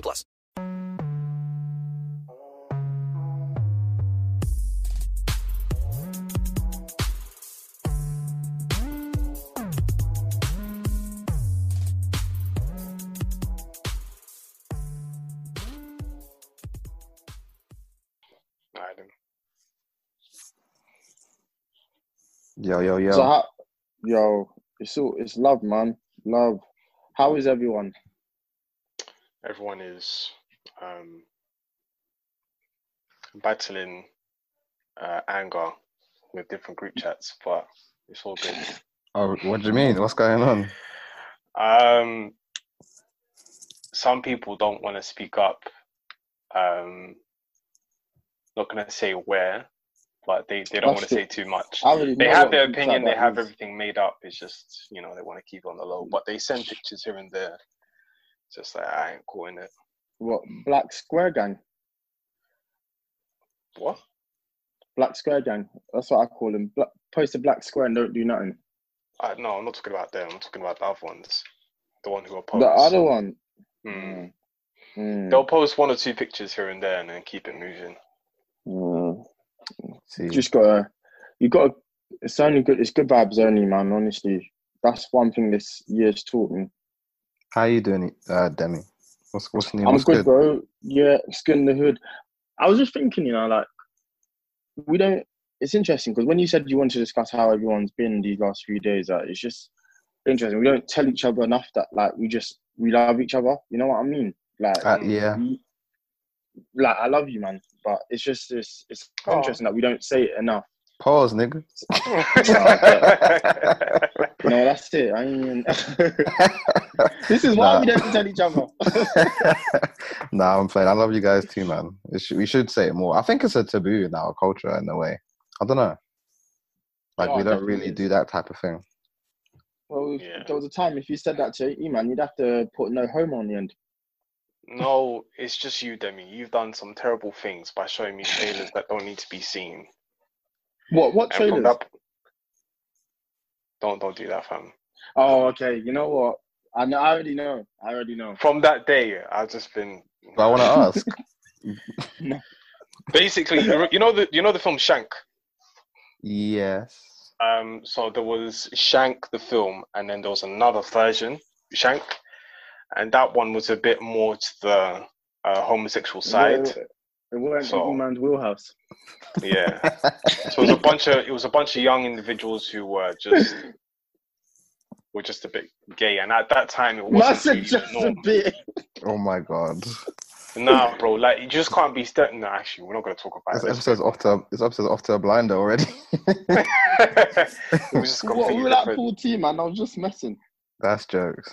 plus. Alright then. Yo, yo, yo. So how, yo, it's all it's love, man. Love. How is everyone? Everyone is um, battling uh, anger with different group chats, but it's all good. oh, what do you mean? What's going on? Um, some people don't want to speak up. Um, not gonna say where, but they, they don't want to say too much. They have their opinion. They have is. everything made up. It's just you know they want to keep on the low, but they send pictures here and there. Just like I ain't calling it. What Black Square Gang? What? Black Square Gang. That's what I call them. Black, post a black square and don't do nothing. Uh, no, I'm not talking about them. I'm talking about the other ones. The one who oppose. The other one. Mm. Mm, They'll post one or two pictures here and there and then keep it moving. mm. See, Just gotta. You gotta. It's only good. It's good vibes only, man. Honestly, that's one thing this year's taught me. How you doing, uh, Demi? What's what's new? I'm What's good, bro. Yeah, it's good in the hood. I was just thinking, you know, like we don't. It's interesting because when you said you wanted to discuss how everyone's been these last few days, like, it's just interesting. We don't tell each other enough that like we just we love each other. You know what I mean? Like, Uh, yeah, we- like I love you, man. But it's just it's it's Aw. interesting that we don't say it enough. Pause, nigga. No, that's it. I mean, this is why Nah. we don't tell each other. nah, I'm playing. I love you guys too, man. It should, we should say it more. I think it's a taboo in our culture in a way. I don't know. Like Oh, we don't really is. do that type of thing. Well, Yeah. there was a time if you said that to E man, you'd have to put no home on the end. no, it's just you, Demi. You've done some terrible things by showing me trailers that don't need to be seen. What? What And trailers? that, don't don't do that, fam. Oh, okay. You know what? I know. I already know. I already know. From that day, I've just been. But I want to ask. Basically, you know the you know the film Shank. yes. Um, so there was Shank the film, and then there was another version, Shank, and that one was a bit more to the uh, homosexual side. It, it weren't So- man's wheelhouse. Yeah. So it was a bunch of it was a bunch of young individuals who were just were just a bit gay, and at that time it wasn't really just a bit. oh my god. Nah, bro, like you just can't be st- No, actually, we're not gonna talk about This it. episode's off to this episode's off to a blinder already. it was just What? We were like different. full team, man. I was just messing. That's jokes.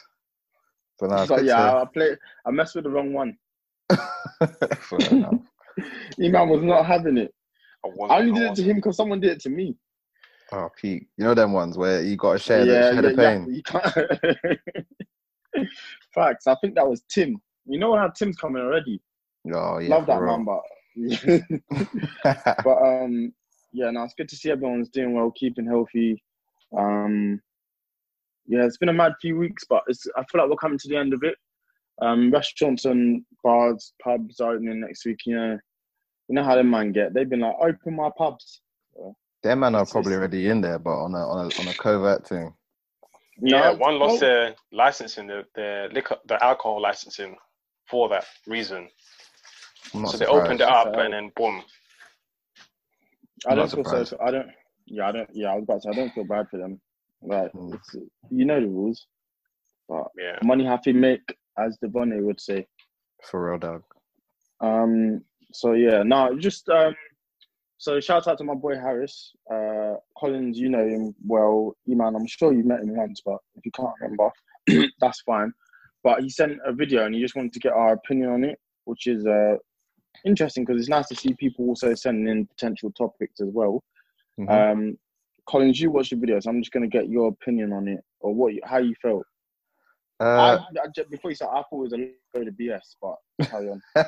But no, it's But good yeah, I play. I messed with the wrong one. To- Fair enough. E man was not having it. I, I only did it to him because someone did it to me. Oh, Pete. You know them ones where you got to share, yeah, the, share the pain. yeah. You can't. Facts. I think that was Tim. You know how Tim's coming already. Oh, yeah. Love that for man, but but um, yeah, no, it's good to see everyone's doing well, keeping healthy. Um, yeah, it's been a mad few weeks, but it's I feel like we're coming to the end of it. Um, restaurants and bars, pubs are opening next week. You know, you know how them man get. They've been like, open my pubs. Them man are It's- probably already in there, but on a on a on a covert thing. Yeah, No, one lost well, their licensing, the the liquor, the alcohol licensing, for that reason. I'm not so they opened it up, Fair. and then boom. I don't feel so. I don't. Yeah, I don't. Yeah, I was about to. say, I don't feel bad for them. Like, Mm. it's, you know the rules. But Yeah. money happy make, as the Bonnie would say. For real, dog. Um. So yeah, no, just um. So shout out to my boy Harris. Uh, Collins, you know him well. Eman, I'm sure you met him once, but if you can't remember, that's fine. but he sent a video and he just wanted to get our opinion on it, which is uh, interesting because it's nice to see people also sending in potential topics as well. Mhm. Um, Collins, you watched the video, so I'm just gonna get your opinion on it or what you, how you felt. Uh, I, I, before you said, I thought it was a load of BS, but carry on.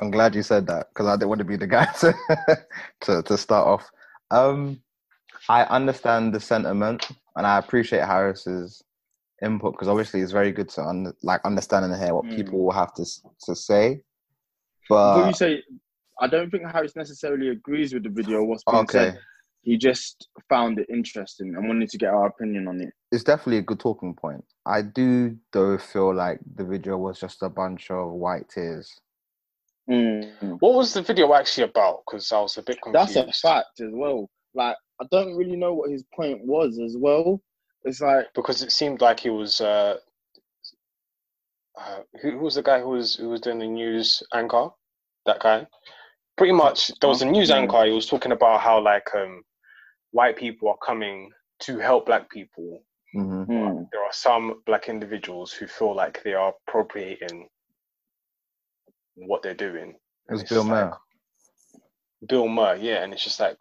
I'm glad you said that because I didn't want to be the guy to to, to start off. Um, I understand the sentiment and I appreciate Harris's input because obviously it's very good to un- like understand and hear what Mm. people will have to to say. Before But you say, I don't think Harris necessarily agrees with the video. What's being okay, said, he just found it interesting and wanted to get our opinion on it. it's definitely a good talking point. I do though feel like the video was just a bunch of white tears. Mm. What was the video actually about? Because I was a bit confused. That's a fact as well. Like, I don't really know what his point was as well. It's like, Because it seemed like he was. Uh, uh, who, who was the guy who was who was doing the news anchor? That guy. Pretty much, there was a news anchor. He was talking about how like um, white people are coming to help black people. hmm mm, There are some black individuals who feel like they are appropriating what they're doing. It was it's Bill just like- Bill Maher, yeah, and it's just like,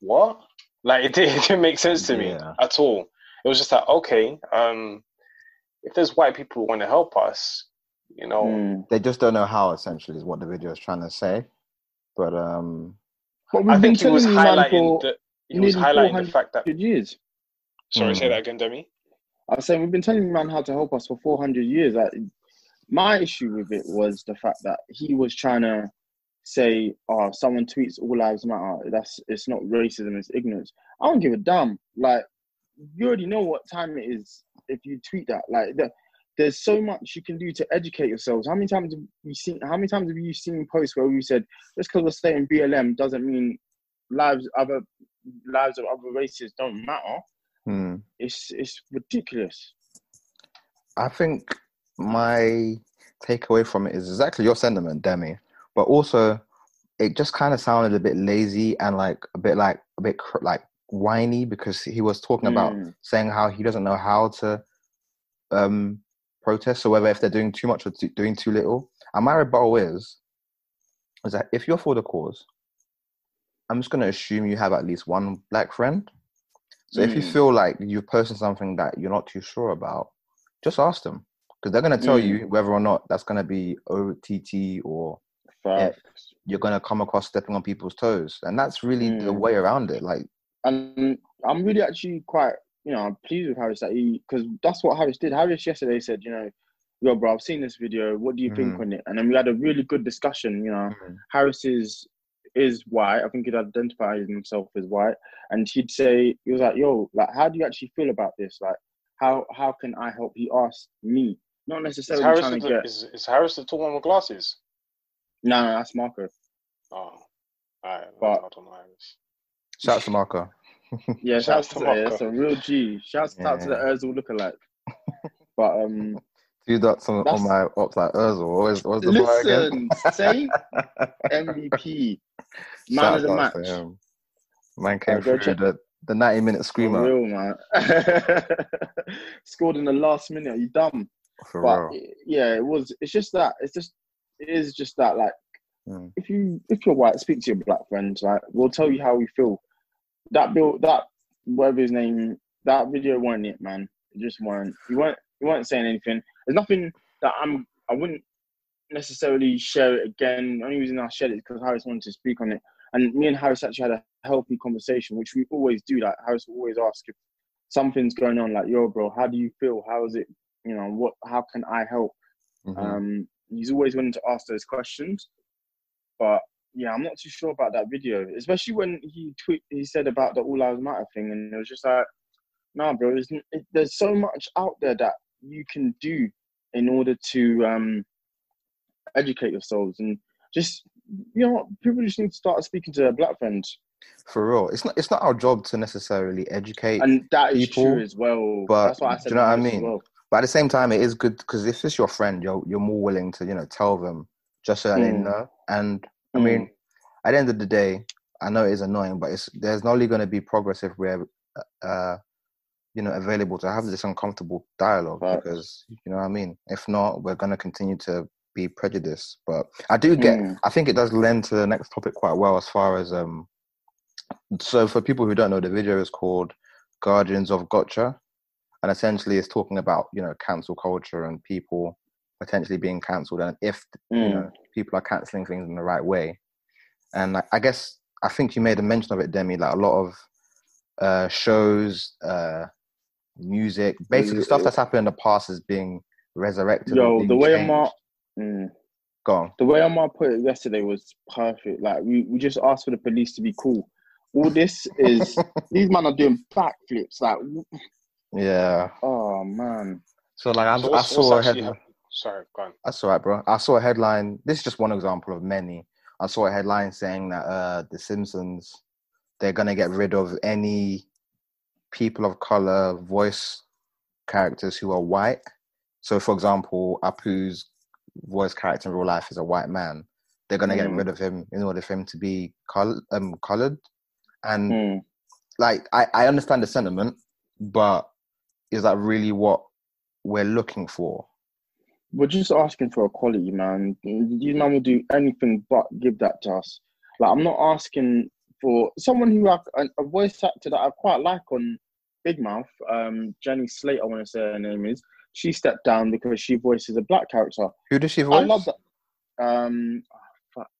what? Like it, did, it didn't make sense to me Yeah. at all. It was just like, okay, um, if there's white people who want to help us, you know, mm. They just don't know how. Essentially, is what the video is trying to say. But um, But I we've been think he was telling you, man, highlighting for the he was highlighting the fact that. years. Sorry, say Hmm. that again, Demi. I was saying we've been telling you, man, how to help us for 400 years. Like, my issue with it was the fact that he was trying to say, "Oh, someone tweets all lives matter. That's it's not racism, it's ignorance." I don't give a damn. Like, you already know what time it is if you tweet that. Like, the, there's so much you can do to educate yourselves. How many times have you seen? How many times have you seen posts where we said just because we're saying BLM doesn't mean lives other lives of other races don't matter? hmm. It's it's ridiculous. I think my takeaway from it is exactly your sentiment, Demi. But also, it just kind of sounded a bit lazy and like a bit like a bit cr- like whiny because he was talking about Mm. saying how he doesn't know how to um protest. So whether if they're doing too much or t- doing too little. And my rebuttal is is that if you're for the cause, I'm just going to assume you have at least one black friend. So if you Mm. feel like you're posting something that you're not too sure about, just ask them because they're going to tell Mm. you whether or not that's going to be OTT or you're going to come across stepping on people's toes. And that's really the Mm. way around it. Like, And I'm really actually quite, you know, I'm pleased with Harris that he, because that's what Harris did. Harris yesterday said, you know, yo, bro, I've seen this video. What do you think Mhm. on it? And then we had a really good discussion. You know, Harris is is white. I think he'd identify himself as white, and he'd say he was like, "Yo, like, how do you actually feel about this? Like, how how can I help?" He asked me, not Is necessarily Harris, trying to the, get. is, is Harris the tall one with glasses? No, no, that's Marco. Oh, all right. But- I don't know Harris. shout out to Marco. Yeah, Shouts shouts to to Marco. that's a real G. Shouts out to the Yeah. Özil lookalike. But um, Two dots on, on my ops like was, what was the listen, say MVP, man Shout of the out match. Man came go through check- the, the 90 minute For screamer. real, man. Scored in the last minute. Are you dumb? For but real. yeah, it was. It's just that. It's just. It is just that. Like, Mm. if you if you're white, speak to your black friends. Like, we'll tell you how we feel. That bill, that whatever his name, that video weren't it, man. It just weren't. You weren't. You weren't saying anything. There's nothing that I'm. I wouldn't necessarily share it again. The only reason I shared it is because Harris wanted to speak on it, and me and Harris actually had a healthy conversation, which we always do. Like Harris will always ask if something's going on. Like, yo, bro, how do you feel? How is it? You know, what? How can I help? Mhm. Um, he's always willing to ask those questions. But yeah, I'm not too sure about that video, especially when he tweet he said about the All Lives Matter thing, and it was just like, nah, bro, there's, it, there's so much out there that you can do in order to um, educate yourselves and just you know, people just need to start speaking to their black friends, For real. It's not it's not our job to necessarily educate and that is People, true as well. but That's what I do you know what I to Harris as mean? well. But at the same time, it is good because if it's your friend, you're you're more willing to you know tell them just so that they Mm. know. And I Mm. mean, at the end of the day, I know it is annoying, but it's there's not only going to be progress if we're uh, you know available to have this uncomfortable dialogue Facts. because you know what I mean. If not, we're gonna continue to be prejudiced. But I do get. Mm. I think it does lend to the next topic quite well as far as um. So for people who don't know, the video is called "Guardians of Gotcha," and essentially it's talking about you know cancel culture and people potentially being cancelled and if you Mm. know people are canceling things in the right way. And I, I guess I think you made a mention of it, Demi. Like a lot of uh, shows, uh, music, basically stuff that's happened in the past is being resurrected. Yo, being the way changed. Amar, mm, Go on. the way Amar put it yesterday was perfect. Like we, we just asked for the police to be cool. All this is these men are doing backflips. Like, Yeah. oh man, So like I, So I saw a what's headline. Sorry, go on. That's all right, bro. I saw a headline. This is just one example of many. I saw a headline saying that uh, the Simpsons they're gonna get rid of any people of color voice characters who are white. So, for example, Apu's voice character in real life is a white man. They're gonna get Mm. rid of him in order for him to be col- um, colored. And Mm. like, I, I understand the sentiment, but is that really what we're looking for? We're just asking for equality, man. These men will do anything but give that to us. Like, I'm not asking for someone who have a voice actor that I quite like on Big Mouth. Um, Jenny Slate, I want to say her name is. She stepped down because she voices a black character. Who does she voice? I love that. Um,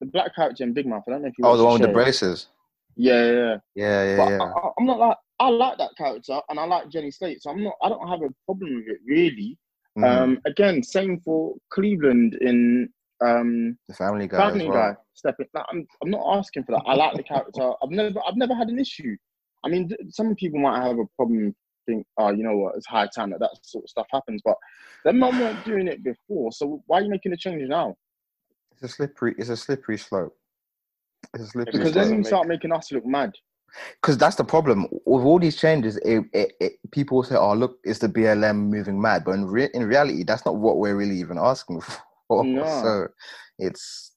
the black character in Big Mouth. I don't know if you. Oh, the one with the braces. Yeah, yeah, yeah. Yeah, yeah, But yeah. I, I, I'm not like I like that character and I like Jenny Slate, so I'm not. I don't have a problem with it really. Mhm. Um, again, same for Cleveland in um, the Family Guy. Family as well. Guy. Stepping, like, I'm, I'm not asking for that. I like the character. I've never, I've never had an issue. I mean, th- some people might have a problem. Think, oh, you know what? It's high time that that sort of stuff happens. But them man weren't doing it before. So why are you making a change now? It's a slippery. It's a slippery slope. It's a slippery Because doesn't then you start making us look mad. Because that's the problem with all these changes. It, it, it, people say, "Oh, look, it's the BLM moving mad," but in, re- in reality, that's not what we're really even asking for. No. So it's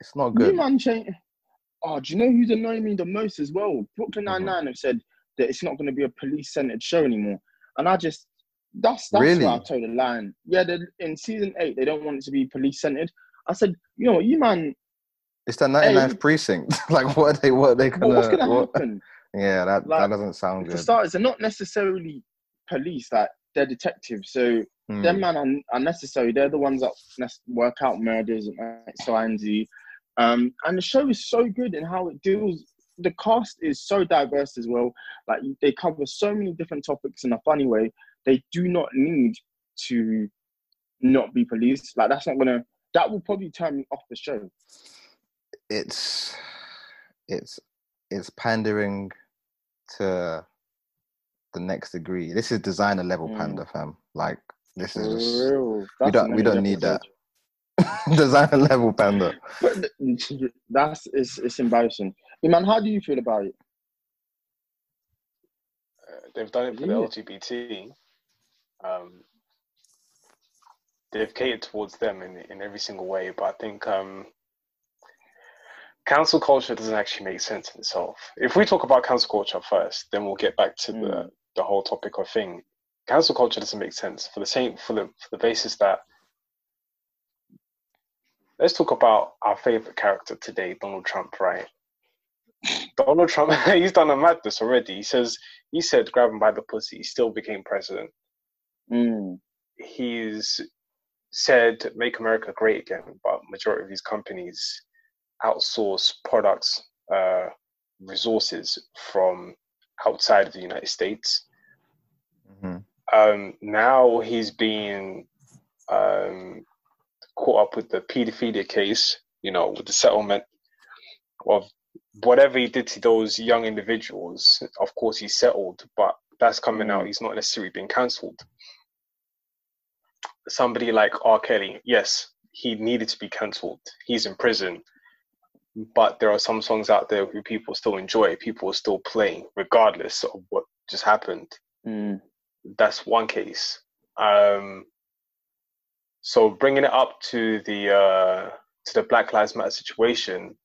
it's not New good. man change. Oh, do you know who's annoying me the most as well? Brooklyn. Mm-hmm. Nine Nine have said that it's not going to be a police-centered show anymore, and I just that's that's Really? where I told the line. Yeah, in season eight they don't want it to be police-centered. I said, you know what, you man, It's the 99th precinct. like, what are they? What are they gonna? what's going to what- happen? Yeah, that that doesn't sound For good. starters, they're not necessarily police; like they're detectives. So Hmm. them man are, are necessary. They're the ones that work out murders and X, Y, and Z. Um, and the show is so good in how it deals. The cast is so diverse as well. Like they cover so many different topics in a funny way. They do not need to not be police. Like that's not gonna. That will probably turn me off the show. It's it's it's pandering to the next degree. This is designer level Mm. panda, fam. Like this is just real. we don't we don't next need that. designer level panda. But that's it's, it's embarrassing. Eman, how do you feel about it? Uh, they've done it for the LGBT. Um, they've catered towards them in in every single way, but I think um, cancel culture doesn't actually make sense in itself. If we talk about cancel culture first, then we'll get back to the Mm. the whole topic of thing. Cancel culture doesn't make sense for the same for the for the basis that. Let's talk about our favorite character today, Donald Trump, right? Donald Trump, he's done a madness already. He says he said grab him by the pussy, he still became president. Mm. He's said make America great again, but majority of these companies outsource products, uh, resources from outside of the United States. Mhm. Um, now he's being um, caught up with the pedophilia case, you know, with the settlement of whatever he did to those young individuals. Of course, he's settled, but that's coming out. Mm. He's not necessarily being cancelled. Somebody like R. Kelly, yes, he needed to be cancelled. He's in prison, but there are some songs out there who people still enjoy. People are still playing, regardless of what just happened Mm. that's one case. Um, so bringing it up to the uh, to the Black Lives Matter situation,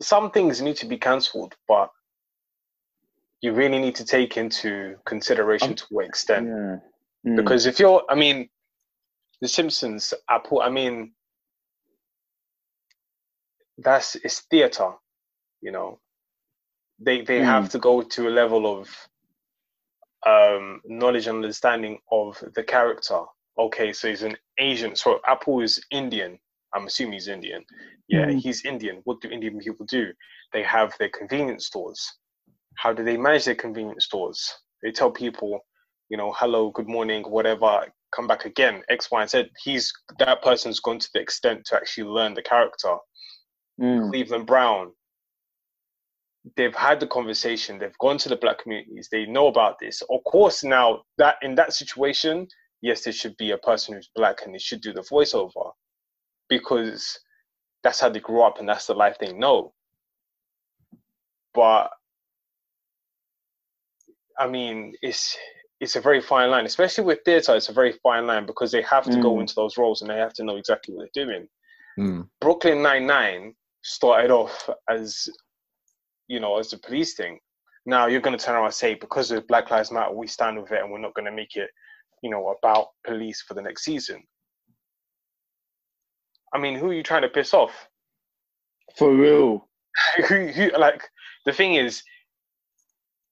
some things need to be cancelled, but you really need to take into consideration Um, to what extent. Yeah. Mm. Because if you're, I mean, The Simpsons, Apu, I mean, that's it's theater, you know. They they Mm. have to go to a level of um, knowledge and understanding of the character. Okay, so he's an Asian. So Apu is Indian. I'm assuming he's Indian. Yeah, Mm. he's Indian. What do Indian people do? They have their convenience stores. How do they manage their convenience stores? They tell people, you know, hello, good morning, whatever, come back again, X, Y, and Z. He's that person's gone to the extent to actually learn the character. Mm. Cleveland Brown. They've had the conversation. They've gone to the black communities. They know about this. Of course, now that in that situation, yes, there should be a person who's black and they should do the voiceover because that's how they grew up and that's the life they know. But I mean, it's it's a very fine line, especially with theatre. It's a very fine line because they have to go Mm. into those roles and they have to know exactly what they're doing. Mm. Brooklyn Nine Nine started off as, you know, as a police thing. Now you're going to turn around and say because of Black Lives Matter, we stand with it, and we're not going to make it, you know, about police for the next season. I mean, who are you trying to piss off? For real. who, who, like the thing is,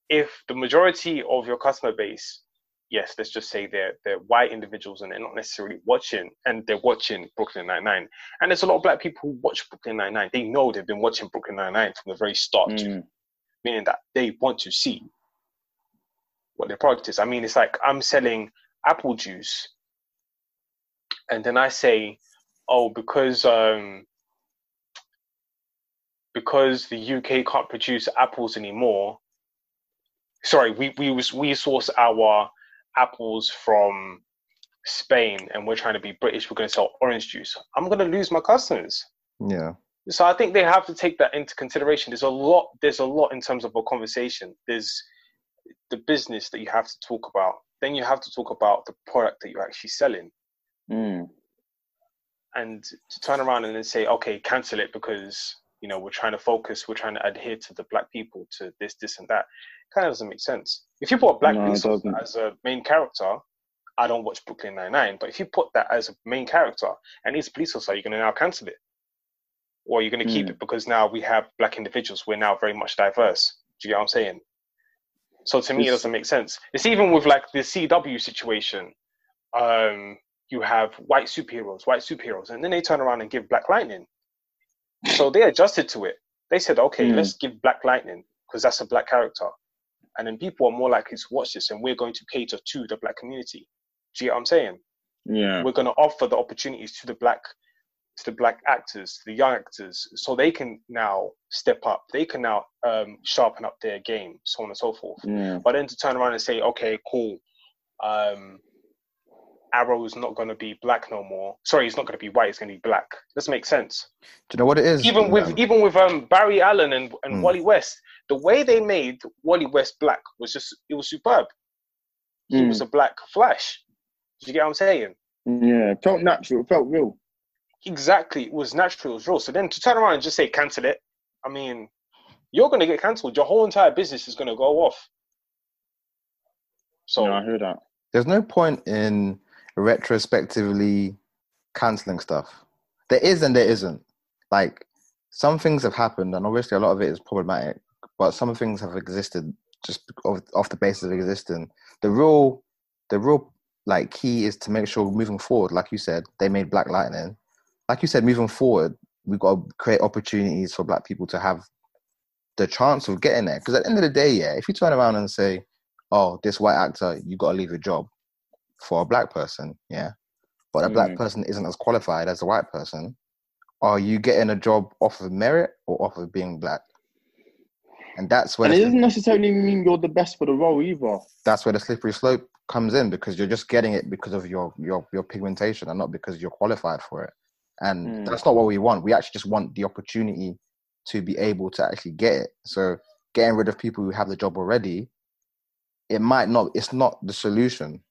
if the majority of your customer base, yes, let's just say they're they're white individuals and they're not necessarily watching, and they're watching Brooklyn Nine Nine, and there's a lot of black people who watch Brooklyn Nine Nine. They know they've been watching Brooklyn Nine Nine from the very start, Mm. meaning that they want to see what their product is. I mean, it's like I'm selling apple juice, and then I say, oh, because um, because the UK can't produce apples anymore. Sorry, we we was we source our apples from Spain, and we're trying to be British. We're going to sell orange juice. I'm going to lose my customers. Yeah. So I think they have to take that into consideration. There's a lot. There's a lot in terms of a conversation. There's the business that you have to talk about. Then you have to talk about the product that you're actually selling. Mm. and to turn around and then say, okay, cancel it because you know we're trying to focus, we're trying to adhere to the black people, to this, this, and that, kind of doesn't make sense. If you put a black No, it police officer doesn't. as a main character, I don't watch Brooklyn Nine Nine, but if you put that as a main character and he's a police officer, you're going to now cancel it, or you're going to keep Mm. it because now we have black individuals. We're now very much diverse. Do you get what I'm saying? So to me, it doesn't make sense. It's even with like the CW situation. Um, you have white superheroes, white superheroes, and then they turn around and give Black Lightning. So they adjusted to it. They said, okay, Mm. let's give Black Lightning because that's a black character. And then people are more likely to watch this, and we're going to cater to the black community. Do you get what I'm saying? Yeah. We're going to offer the opportunities to the black, to the black actors, to the young actors, so they can now step up. They can now um, sharpen up their game, so on and so forth. Yeah. But then to turn around and say, okay, cool, um, Arrow is not going to be black no more. Sorry, he's not going to be white. It's going to be black. Doesn't make sense. Do you know what it is? Even with Um, even with um, Barry Allen and, and Mm. Wally West, the way they made Wally West black was just it was superb. He Mm. was a black Flash. Do you get what I'm saying? Yeah. It felt natural. It felt real. Exactly, it was natural, it was real. So then to turn around and just say cancel it, I mean, you're going to get cancelled. Your whole entire business is going to go off. So no, I heard that. there's no point in retrospectively canceling stuff. There is and there isn't. Like some things have happened, and obviously a lot of it is problematic. But some things have existed just off, the basis of existing. The real, the real like key is to make sure moving forward, like you said, they made Black Lightning. Like you said, moving forward, we've got to create opportunities for Black people to have the chance of getting there. Because at the end of the day, yeah, if you turn around and say, "Oh, this white actor, you got to leave your job," for a black person, yeah, but a black Mm. person isn't as qualified as a white person, are you getting a job off of merit or off of being black? And that's where And it doesn't necessarily mean you're the best for the role either. that's where the slippery slope comes in because you're just getting it because of your your your pigmentation and not because you're qualified for it. And Mm. that's not what we want. We actually just want the opportunity to be able to actually get it. So getting rid of people who have the job already, it might not. It's not the solution.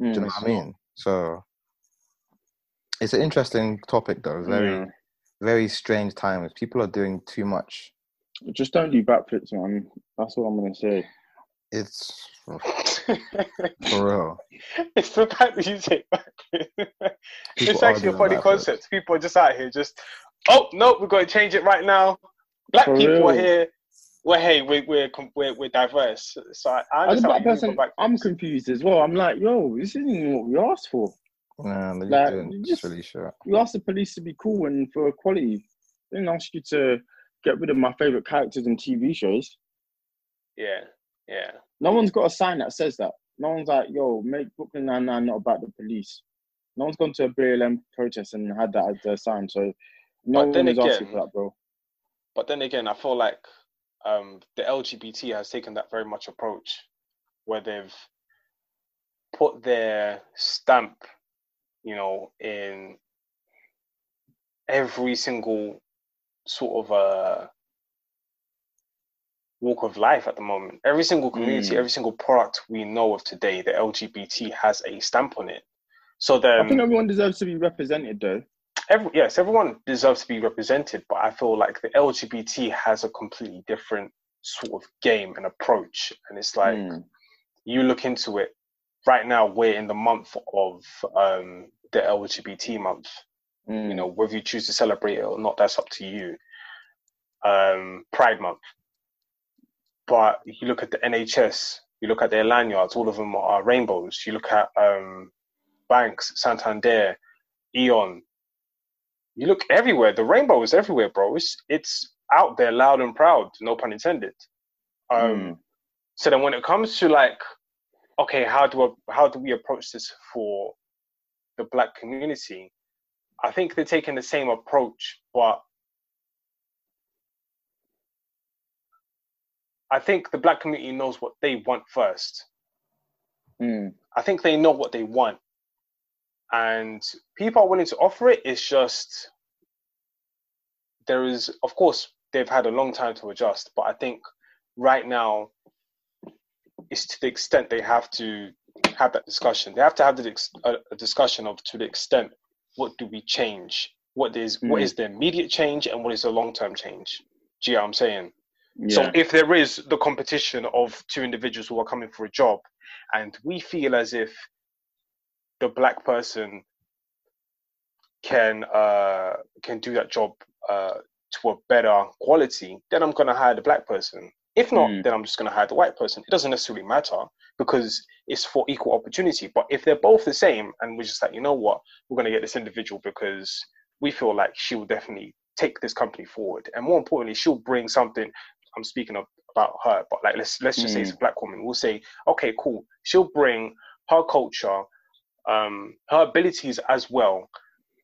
Do you know Mm. what I mean? So it's an interesting topic, though. Very, Yeah. very strange times. People are doing too much. Just don't do backflips, man. That's all I'm gonna say. It's for real. it's the fact that you say back. it's actually a funny about concept. People are just out here just, oh no, we're going to change it right now. Black For people are here. Well, hey, we're we're we're, we're diverse. So I, I As a understand. black what you mean person, by back- I'm confused as well. I'm like, yo, this isn't even what we asked for. Nah, they're Like, doing you just just- really shit. We asked the police to be cool and for equality. They didn't ask you to get rid of my favorite characters in TV shows. Yeah, yeah. No one's got a sign that says that. No one's like, yo, make Brooklyn Nine Nine not about the police. No one's gone to a BLM protest and had that as their sign. So no But then one is asking again- for that, bro. But then again, I feel like um, the LGBT has taken that very much approach, where they've put their stamp, you know, in every single sort of uh, walk of life at the moment. Every single community, Mm. every single product we know of today, the LGBT has a stamp on it. So then, I think everyone deserves to be represented, though. Every, yes, everyone deserves to be represented, but I feel like the LGBT has a completely different sort of game and approach. And it's like Mm. you look into it right now, we're in the month of um, the LGBT month. Mm. You know, whether you choose to celebrate it or not, that's up to you. Um, Pride month. But you look at the NHS, you look at their lanyards, all of them are rainbows. You look at um, Banks, Santander, E.ON. You look everywhere. The rainbow is everywhere, bro. It's, it's out there, loud and proud. No pun intended. Um, Mm. So then, when it comes to like, okay, how do I, how do we approach this for the black community? I think they're taking the same approach, but I think the black community knows what they want first. Mm. I think they know what they want. And people are willing to offer it. It's just there is, of course, they've had a long time to adjust, but I think right now it's to the extent they have to have that discussion. They have to have the, a, a discussion of to the extent what do we change? What is what Mm. is the immediate change and what is the long term change? Do you know what I'm saying? Yeah. So if there is the competition of two individuals who are coming for a job, and we feel as if the black person can uh, can do that job uh, to a better quality, then I'm gonna hire the black person. If not, Mm. then I'm just gonna hire the white person. It doesn't necessarily matter because it's for equal opportunity. But if they're both the same, and we're just like, you know what, we're gonna get this individual because we feel like she will definitely take this company forward, and more importantly, she'll bring something. I'm speaking of about her, but like let's let's just say it's a black woman. We'll say, okay, cool. She'll bring her culture, um, her abilities as well,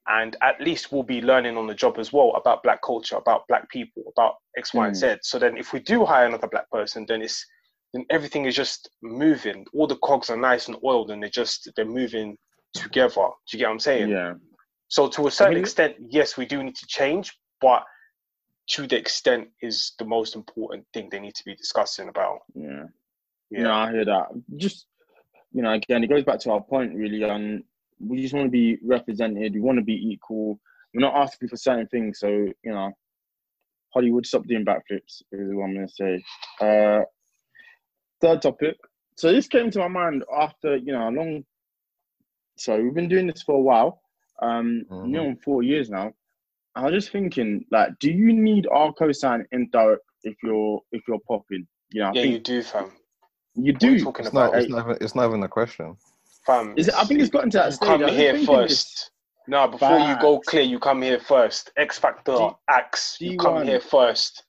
and at least we'll be learning on the job as well about black culture, about black people, about X, Y, and Mm. Z. So then, if we do hire another black person, then it's then everything is just moving. All the cogs are nice and oiled, and they're just they're moving together. Do you get what I'm saying? yeah. So to a certain mean- extent, yes, we do need to change, but to the extent is the most important thing they need to be discussing about. Yeah. Yeah. No, I hear that. Just you know, again, it goes back to our point really, and we just want to be represented. We want to be equal. We're not asking for certain things, so you know, Hollywood stop doing backflips is what I'm gonna say. Uh, third topic. So this came to my mind after you know a long. So we've been doing this for a while, um, Mhm. near on four years now. I was just thinking, like, do you need our cosign in direct if you're if you're popping? You know, I Yeah, think you do, fam. You What are you do. talking It's about? not. It's not. Even, it's not even a question. Fam, Is it, I think it's gotten to that stage. come I was here first. No, before you go clear, you come here first. X Factor, G- Axe, you come G1. here first.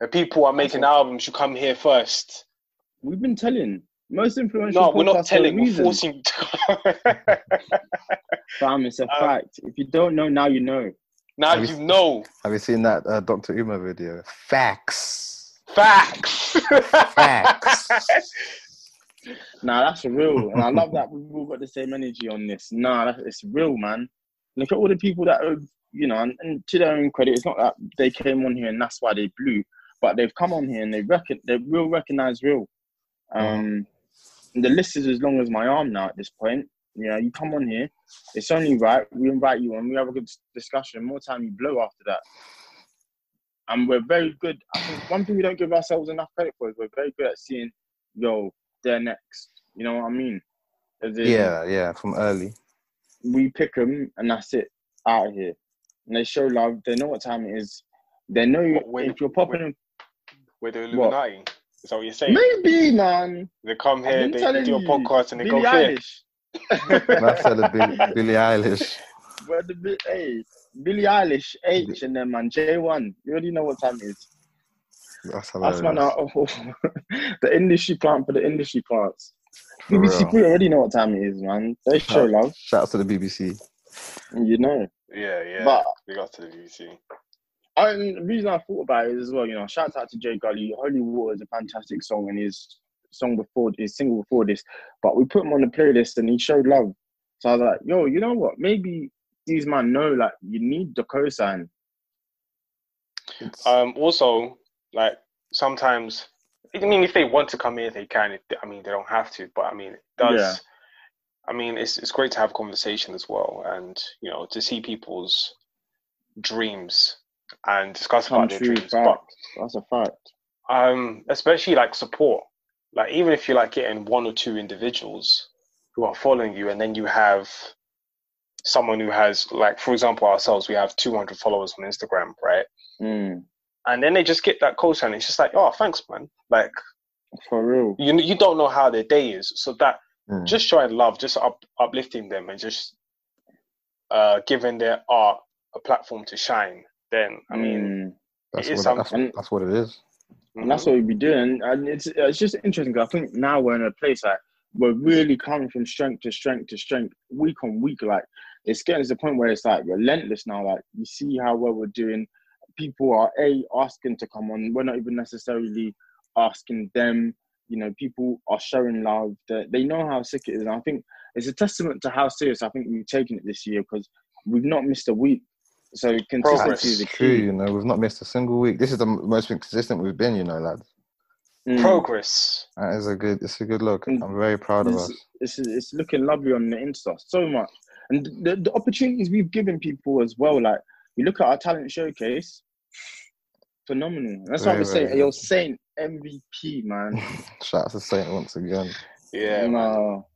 The people are making what- albums, you come here first. We've been telling most influential. No, we're not podcasts for a telling, we're reason. forcing. Fam, it's a Um, fact. If you don't know, now you know. now Have you- you know. Have you seen that uh, Dr. Uma video? Facts. Facts. Facts. Nah, that's real, and I love that we've all got the same energy on this. Nah, that, it's real, man. Look at all the people that have, you know, and, and to their own credit, it's not that they came on here and that's why they blew, but they've come on here and they reckon they will recognize real. Um, the list is as long as my arm now at this point. You know, you come on here, it's only right. We invite you on, we have a good discussion. More time you blow after that. And we're very good. I think one thing we don't give ourselves enough credit for is we're very good at seeing, yo, they're next. You know what I mean? As in, Yeah, yeah, from early. we pick them and that's it. Out of here. And they show love. They know what time it is. They know What, when- if you're popping. With the What? Illuminati. Is that what you're saying? Maybe, man. They come here, been they, they telling do a you, podcast, and they Billie go here. Eilish. That's the Billie, Billie Eilish. Where the Bi- hey, Billie Eilish, H, and then man J1. You already know what time it is. That's That's man out of the industry plant for the industry plants. For BBC real. Three already know what time it is, man. They show love, Shout out to the BBC. you know. Yeah, yeah. But we got to the BBC. and the reason I thought about it as well, you know, shout out to Jay Gully. Holy Water is a fantastic song, and his song before his single before this. But we put him on the playlist, and he showed love. So I was like, yo, you know what? Maybe these man know like you need the cosign. It's, Um, also, like sometimes, I mean, if they want to come in, they can. I mean, they don't have to, but I mean, it does. Yeah. I mean, it's it's great to have conversation as well, and you know, to see people's dreams and discuss about their dreams. fact. But That's a fact. um, especially like support. Like even if you're like getting one or two individuals who are following you, and then you have someone who has like, for example, ourselves, we have 200 followers on Instagram, right? Mm, And then they just get that cosign. It's just like, oh, thanks, man. Like for real. you you don't know how their day is, so that mm. just showing love, just up, uplifting them, and just uh, giving their art a platform to shine. Then I mean, Mm. that's, it is what, that's, something. that's what it is. And that's what we be doing. And it's it's just interesting because I think now we're in a place like we're really coming from strength to strength to strength, week on week. Like it's getting to the point where it's like relentless now. Like you see how well we're doing. People are a asking to come on. We're not even necessarily asking them. You know, people are showing love. They, they know how sick it is. And I think it's a testament to how serious I think we've taken it this year because we've not missed a week. So consistency is a It's true, key. you know. We've not missed a single week. This is the most consistent we've been, you know, lads. Mm. progress. That is a good. It's a good look. Mm. I'm very proud of It's, us. it's, it's looking lovely on the Insta so much. And the, the opportunities we've given people as well, like we look at our talent showcase, phenomenal. And that's what Very, I'm saying. very You're saying MVP, man. Shout out to Saint once again. Yeah, man. no,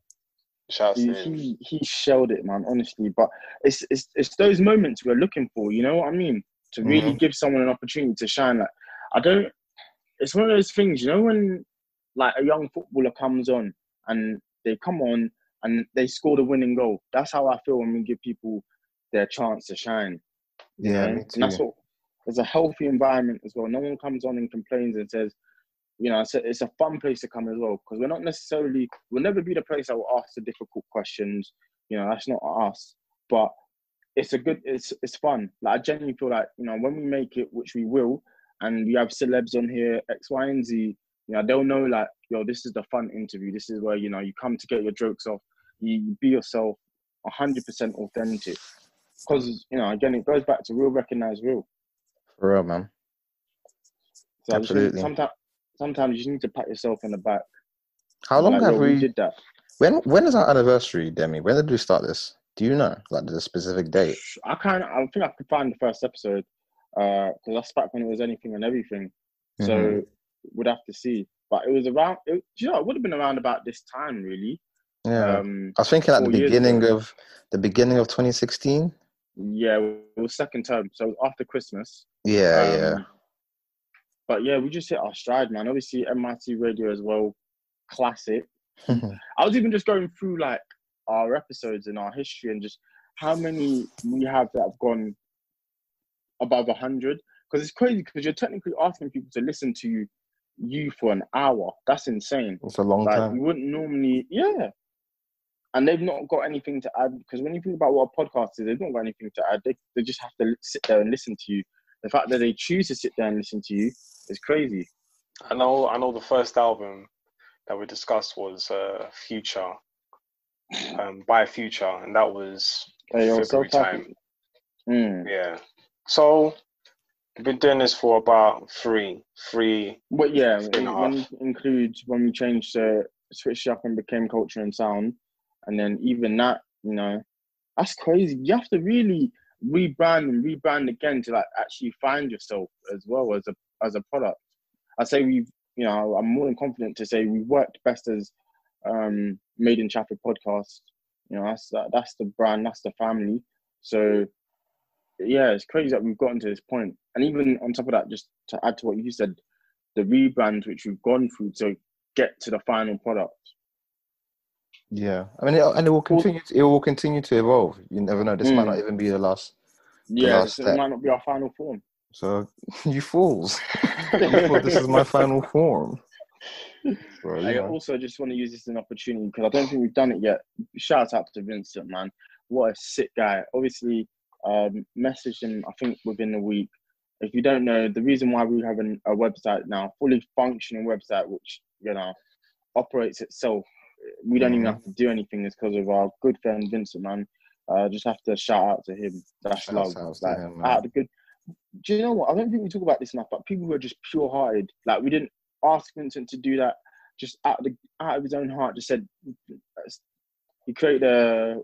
Shouts he, to him. he he shelled it, man. Honestly, but it's it's it's those moments we're looking for. You know what I mean? To really mm-hmm. give someone an opportunity to shine. Like I don't. It's one of those things, you know, when like a young footballer comes on and they come on and they score the winning goal. That's how I feel when we give people their chance to shine. you Yeah, know? And that's what. It's a healthy environment as well. No one comes on and complains and says, you know, it's a, it's a fun place to come as well because we're not necessarily, we'll never be the place that will ask the difficult questions. You know, that's not us. But it's a good, it's it's fun. Like I genuinely feel like you know when we make it, which we will, and we have celebs on here, X, Y, and Z. You know, they'll know like, yo, this is the fun interview. This is where you know you come to get your jokes off. You be yourself, hundred percent authentic. Because you know, again, it goes back to real, recognize real. For real, man. So Absolutely. Sometimes, sometimes you just need to pat yourself on the back. How long Like, have we? did that? When when is our anniversary, Demi? When did we start this? Do you know, like the specific date? I kind of, I think I could find the first episode because that's back when it was anything and everything. So Mhm. we'd have to see. But it was around. It, you know, it would have been around about this time, really. Yeah, Um, I was thinking at the beginning of the beginning of 2016. yeah, it was second term, so after Christmas. Yeah, Um, But yeah, we just hit our stride, man. Obviously, MIC Radio as well, classic. I was even just going through like our episodes and our history and just how many we have that have gone above hundred. Because it's crazy because you're technically asking people to listen to you, you for an hour. That's insane. it's a long Like time. you wouldn't normally, yeah. And they've not got anything to add because when you think about what a podcast is, they've not got anything to add. They, they just have to sit there and listen to you. The fact that they choose to sit there and listen to you is crazy. I know. I know. The first album that we discussed was uh, Future, um, by Future, and that was so February time. Mm. Yeah. So we've been doing this for about three, three. But yeah, Three and when you half. include when we changed the switched up and became culture and sound, and then even that, you know, that's crazy. You have to really rebrand and rebrand again to like actually find yourself as well as a as a product. I say we've, you know, I'm more than confident to say we worked best as um, Made in Chafford podcast. You know, that's that, that's the brand, that's the family. So yeah, it's crazy that we've gotten to this point. And even on top of that, just to add to what you said, the rebrand which we've gone through to get to the final product. Yeah, I mean, it, and it will continue. To, it will continue to evolve. You never know. This might not Mm. even be the last. Yeah, last step. might not be our final form. So you fools! you thought this is my final form. So, you I also just want to use this as an opportunity because I don't think we've done it yet. Shout out to Vincent, man. What a sick guy. Obviously, um, messaged him, I think, within the week. If you don't know, the reason why we have an, a website now, fully functioning website, which, you know, operates itself, we don't even have to do anything, It's because of our good friend Vincent, man. Uh, just have to shout out to him. That's Shouts love. out to Like, him, man. out of the good. Do you know what? I don't think we talk about this enough, but people who are just pure hearted. Like, we didn't ask Vincent to do that just out of the out of his own heart. Just said he created a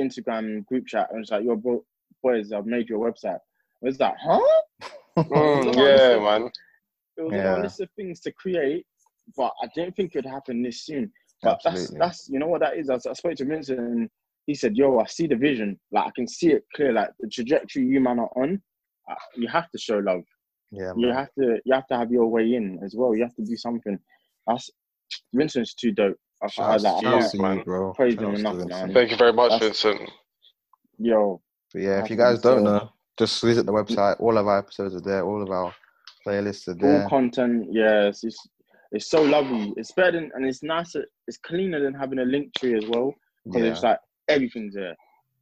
Instagram group chat and was like, "Your bro- boys, I've made you a website." I was like, "Huh?" Mm, It was on list yeah, of- man. It was on Yeah. our list of things to create, but I didn't think it'd happen this soon. But Absolutely. that's that's you know what that is. I, I spoke to Vincent and he said, "Yo, I see the vision. Like I can see it clear. Like the trajectory you man are on. Uh, you have to show love. Yeah, You man. have to you have to have your way in as well. You have to do something. That's Vincent's too dope. I, I, Shouts, like, I can't man. bro. praise him enough, man. Thank you very much, That's- Vincent. yo. But yeah, if you guys don't know, just visit the website. All of our episodes are there. All of our playlists are full there. content. Yes. Yeah, it's, so lovely. It's better than, and it's nicer. It's cleaner than having a Linktree as well because Yeah, it's like everything's there.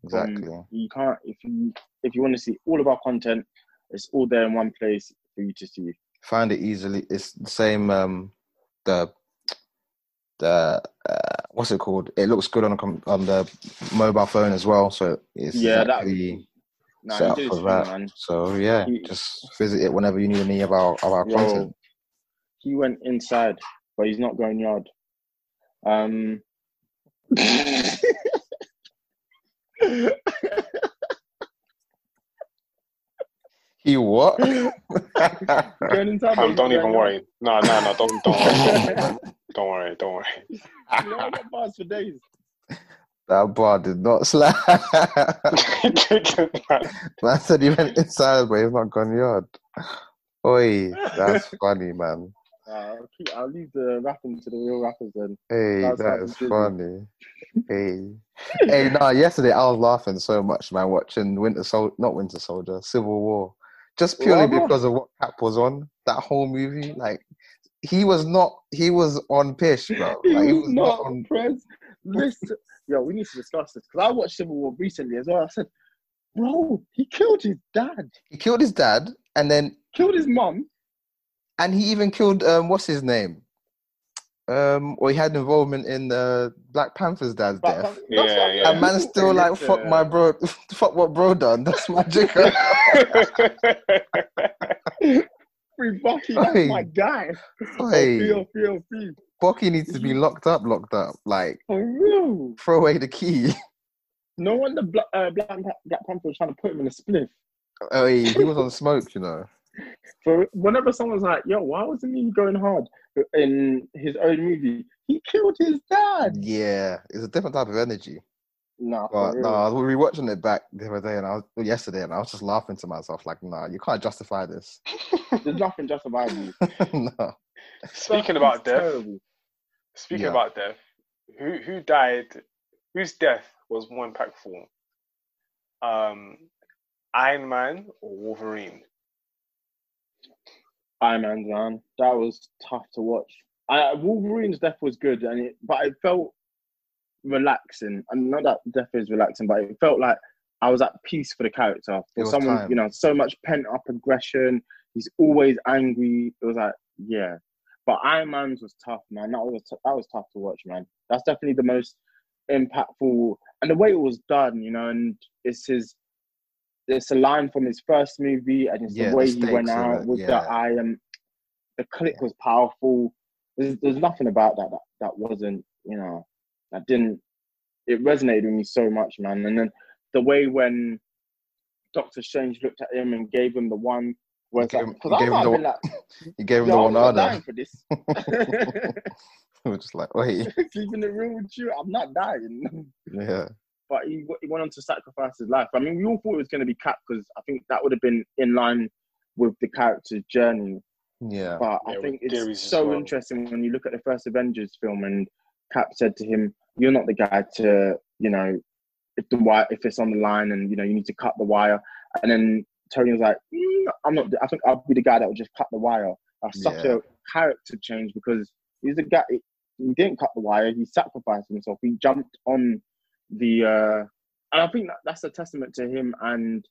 Exactly. you can't if you if you want to see all of our content, it's all there in one place for you to see. Find it easily. It's the same. Um, the the uh, what's it called? It looks good on a com- on the mobile phone as well. So it's Yeah, that- Nah, set up for that. man. So yeah, He- just visit it whenever you need any of our of our Yo. content. He went inside, but he's not going yard. Um. He what? going inside. Um, don't even going worry. No, no, no. Don't don't. Don't worry. Don't worry. yard. You know, I got bars for days. that bar did not slap. Man said he went inside, but he's not gone yard. Oi, that's funny, man. Uh, I'll, keep, I'll leave the rapping to the real rappers then. Hey, That's that how is funny. Hey, hey, no, yesterday I was laughing so much, man, watching Winter Soldier, not Winter Soldier, Civil War, just purely What? because of what Cap was on that whole movie. Like, he was not, he was on pish, bro. He Like, he was was not not on. press. Listen, yo, we need to discuss this because I watched Civil War recently as well. I said, bro, he killed his dad, He killed his dad, and then, killed his mum. And he even killed, um, what's his name? Um, or he had involvement in uh, Black Panther's dad's But- death. but Yeah, that's yeah. And man still like, fuck my bro, fuck what bro done. That's my jigger. Free Bucky, that's Oi. my guy. Oh, Hey. feel, feel, feel. Bucky needs to be locked up, locked up. Like, For real. throw away the key. No wonder Black, uh, Black, Black Panther was trying to put him in a spliff. oh, he, he was on smoke, you know. For whenever someone's like, "Yo, why wasn't he going hard in his own movie?" He killed his dad. Yeah, it's a different type of energy. Nah, But no, real. I was rewatching it back the other day, and I was well, yesterday, and I was just laughing to myself, like, nah, you can't justify this. There's nothing justified you. no, Speaking about death, terrible. speaking Yeah. about death, who who died? Whose death was more impactful? Um, Iron Man or Wolverine? Iron Man, man, that was tough to watch. I, Wolverine's death was good, and it, but it felt relaxing. And not that death is relaxing, but it felt like I was at peace for the character. For someone, time. you know, so much pent up aggression. He's always angry. It was like, yeah. But Iron Man's was tough, man. That was t- that was tough to watch, man. That's definitely the most impactful, and the way it was done, you know, and it's his. It's a line from his first movie, and it's Yeah, the the way he went out it, with yeah. the I am. The click was powerful. There's, there's nothing about that, that that wasn't, you know, that didn't. It resonated with me so much, man. And then the way when Doctor Strange looked at him and gave him the one. Where it's like, him- he gave him the one- like, You gave him the I'm one other. dying for this. We're just like, wait, Keeping it real with you, I'm not dying. yeah, but he, he went on to sacrifice his life. I mean, we all thought it was going to be Cap because I think that would have been in line with the character's journey. yeah, But Yeah, I think it's theories so well. interesting when you look at the first Avengers film and Cap said to him, "You're not the guy to, you know, if the wire if it's on the line and you know you need to cut the wire." And then Tony was like, "Mm, "I'm not. I think I'll be the guy that will just cut the wire." That's such Yeah. a character change because he's a guy. He didn't cut the wire. He sacrificed himself. He jumped on the. uh And I think that, that's a testament to him and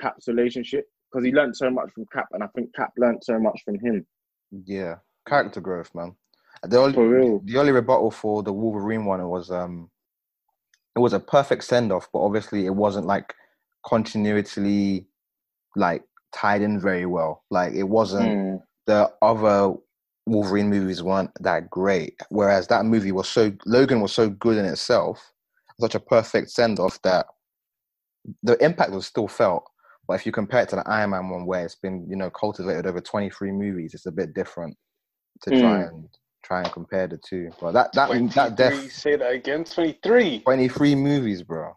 Cap's relationship because he learned so much from Cap, and I think Cap learned so much from him. yeah. Character growth, man. The only, For real. the only rebuttal for the Wolverine one was um, it was a perfect send off, but obviously it wasn't like continuously like tied in very well. Like it wasn't Mm. the other Wolverine movies weren't that great. Whereas that movie was so Logan was so good in itself, such a perfect send off that the impact was still felt. But if you compare it to the Iron Man one, where it's been you know cultivated over twenty three movies, it's a bit different to try hmm. and try and compare the two. But that that that 23, def Say that again. Twenty-three. twenty three movies, bro.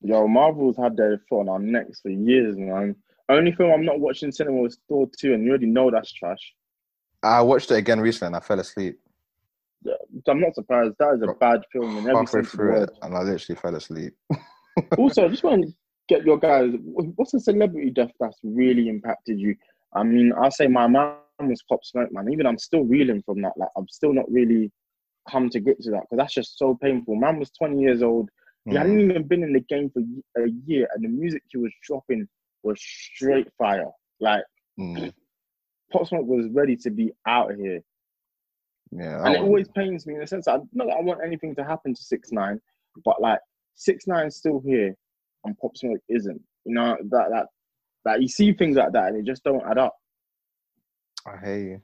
Yo, Marvel's had their foot on our necks for years, man. Only film I'm not watching cinema was Thor 2, and you already know that's trash. I watched it again recently and I fell asleep I'm not surprised. That is a bad film in every sense of the through it, word. and I literally fell asleep. also, I just want to get your guys. What's a celebrity death that's really impacted you? I mean, I say my mom was Pop Smoke, man. Even I'm still reeling from that. Like, I'm still not really come to grips with that because that's just so painful. Man was 20 years old. He Mm. hadn't even been in the game for a year, and the music he was dropping was straight fire. Like, Mm. Pop Smoke was ready to be out of here. Yeah, and it always pains me in the sense that not that I want anything to happen to six nine, but like six nine's still here and Pop Smoke isn't. You know that that that you see things like that and it just don't add up. I hear you.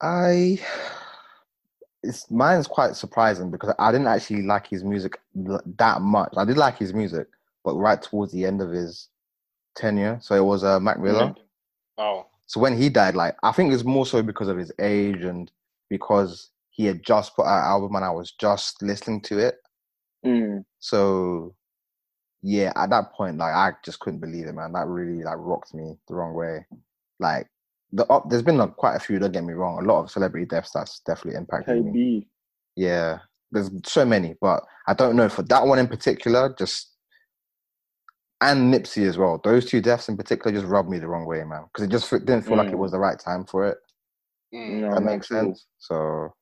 I it's mine's quite surprising because I didn't actually like his music that much. I did like his music, but right towards the end of his tenure, so it was uh, Mac Miller. Oh, So when he died, like I think it's more so because of his age and because he had just put out an album and I was just listening to it. Mm. So yeah, at that point, like I just couldn't believe it, man. That really like rocked me the wrong way. Like the up, there's been like, quite a few. Don't get me wrong. A lot of celebrity deaths that's definitely impacted me. Yeah, there's so many, but I don't know for that one in particular. Just and Nipsey as well. Those two deaths in particular just rubbed me the wrong way, man. Because it just f- didn't feel like it Mm. was the right time for it. mm. No, that makes at all. sense. So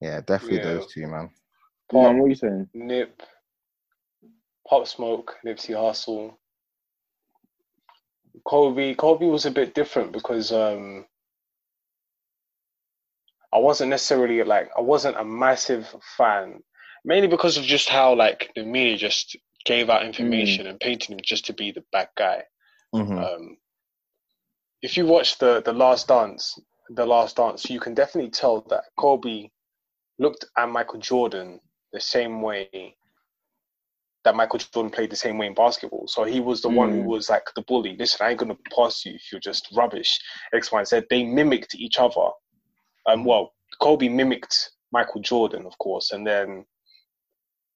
yeah, definitely Yeah. those two, man. Man, what are you saying? Nip, Pop Smoke, Nipsey Hussle, Kobe. Kobe was a bit different because um, I wasn't necessarily like I wasn't a massive fan, mainly because of just how like the media just gave out information and painted him just to be the bad guy. Mhm. Um, if you watch the the Last Dance, the Last Dance, you can definitely tell that Kobe looked at Michael Jordan the same way that Michael Jordan played the same way in basketball. So he was the one who Mm. was like the bully. Listen, I ain't gonna pass you if you're just rubbish. X, Y, and Z. They mimicked each other. Um, well, Kobe mimicked Michael Jordan, of course, and then.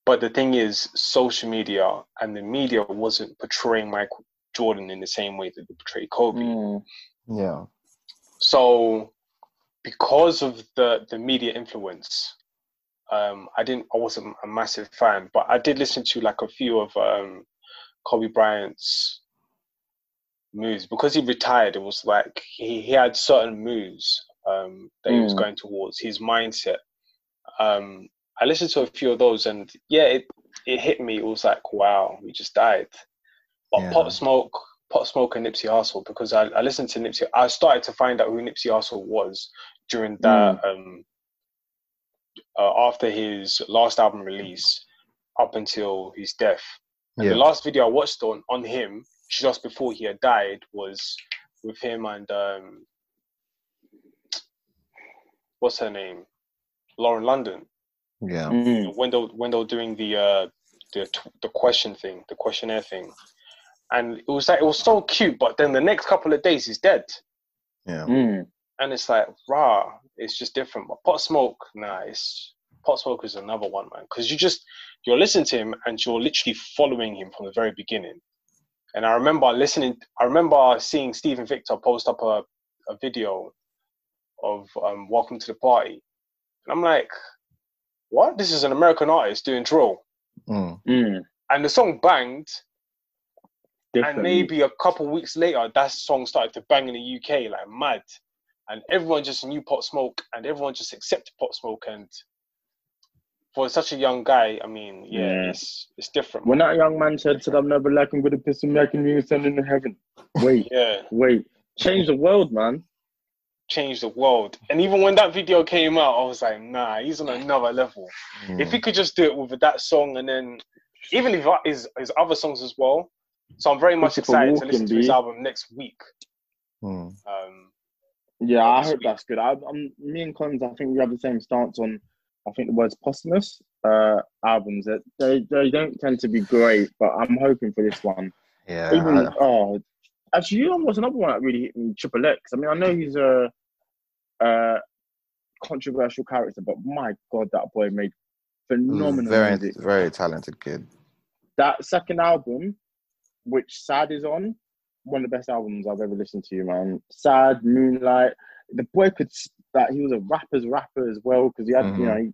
But the thing is, social media and the media wasn't portraying Michael Jordan in the same way that they portrayed Kobe. Mm. Yeah. So, because of the the media influence, um, I didn't. I wasn't a massive fan, but I did listen to like a few of um, Kobe Bryant's moves because he retired. It was like he, he had certain moves um, that he was Mm. going towards his mindset. Um, I listened to a few of those, and yeah, it it hit me. It was like, wow, we just died. But Yeah. Pop Smoke, Pop Smoke, and Nipsey Hussle because I, I listened to Nipsey. I started to find out who Nipsey Hussle was during that um, uh, after his last album release, up until his death. Yeah. The last video I watched on on him just before he had died was with him and um, what's her name, Lauren London Yeah. Mm. when they were doing the uh the the question thing, the questionnaire thing, and it was like it was so cute. But then the next couple of days, he's dead, Yeah. Mm. and it's like rah, it's just different. But Pop Smoke, nah, it's Pop Smoke is another one, man, because you just you're listening to him and you're literally following him from the very beginning. And I remember listening. I remember seeing Steven Victor post up a, a video of um, "Welcome to the Party," and I'm like, "What? This is an American artist doing drill." Mm. Mm. And the song banged, and maybe a couple weeks later, that song started to bang in the UK like mad, and everyone just knew Pop Smoke, and everyone just accepted Pop Smoke. And for such a young guy, I mean, yeah, Yeah. it's it's different. When that young man said, said I'm never lacking with a pistol making music send into heaven. Wait, yeah, wait. Change the world, man. Changed the world. And even when that video came out, I was like, nah, he's on another level. If he could just do it with that song, and then even if his his other songs as well. So I'm very much Christopher excited to listen to his album next week. Mm. Um, Yeah, I hope week. that's good. I, I'm me and Collins. I think we have the same stance on. I think the words posthumous uh, albums that they they don't tend to be great, but I'm hoping for this one. Yeah. Even I- oh, actually, you know what's another one that really hit me? Triple X. I mean, I know he's a, a controversial character, but my god, that boy made phenomenal very, music. very talented kid. That second album, which Sad is on, one of the best albums I've ever listened to, man. Sad, Moonlight. The boy could that he was a rapper's rapper as well because he had, Mhm. you know, he,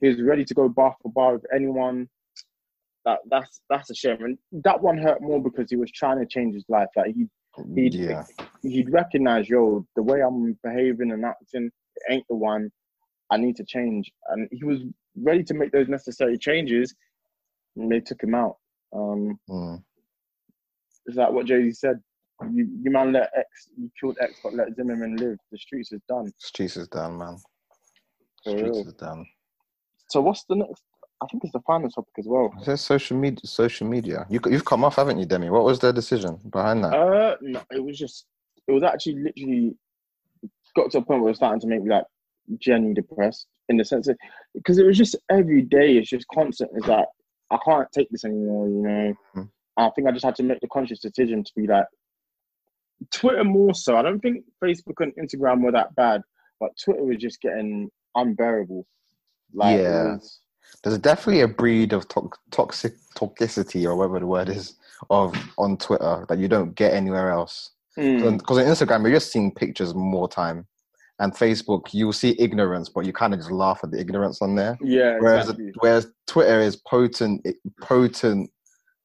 he was ready to go bar for bar with anyone. That that's that's a shame, and that one hurt more because he was trying to change his life. Like he He'd- yeah. he'd recognize, yo, the way I'm behaving and acting ain't the one. I need to change, and he was ready to make those necessary changes. And they took him out. Um, Mm. it's like what Jay Z said. You, you man let X, you killed X, but let Zimmerman live. The streets is done. Streets is done, man. For Streets real. is done. So what's the next? I think it's the final topic as well. It says social media. Social media. You you've come off, haven't you, Demi? What was their decision behind that? Uh, no, it was just, it was actually literally got to a point where it was starting to make me like genuinely depressed in the sense that because it was just every day, it's just constant. It's like I can't take this anymore, you know. Mhm. I think I just had to make the conscious decision to be like Twitter more so. I don't think Facebook and Instagram were that bad, but Twitter was just getting unbearable. Like, Yeah. was- There's definitely a breed of to- toxic toxicity or whatever the word is of on Twitter that you don't get anywhere else. Mm. Because on Instagram, you're just seeing pictures more time, and Facebook, you'll see ignorance, but you kind of just laugh at the ignorance on there. yeah, Whereas exactly. whereas Twitter is potent, potent,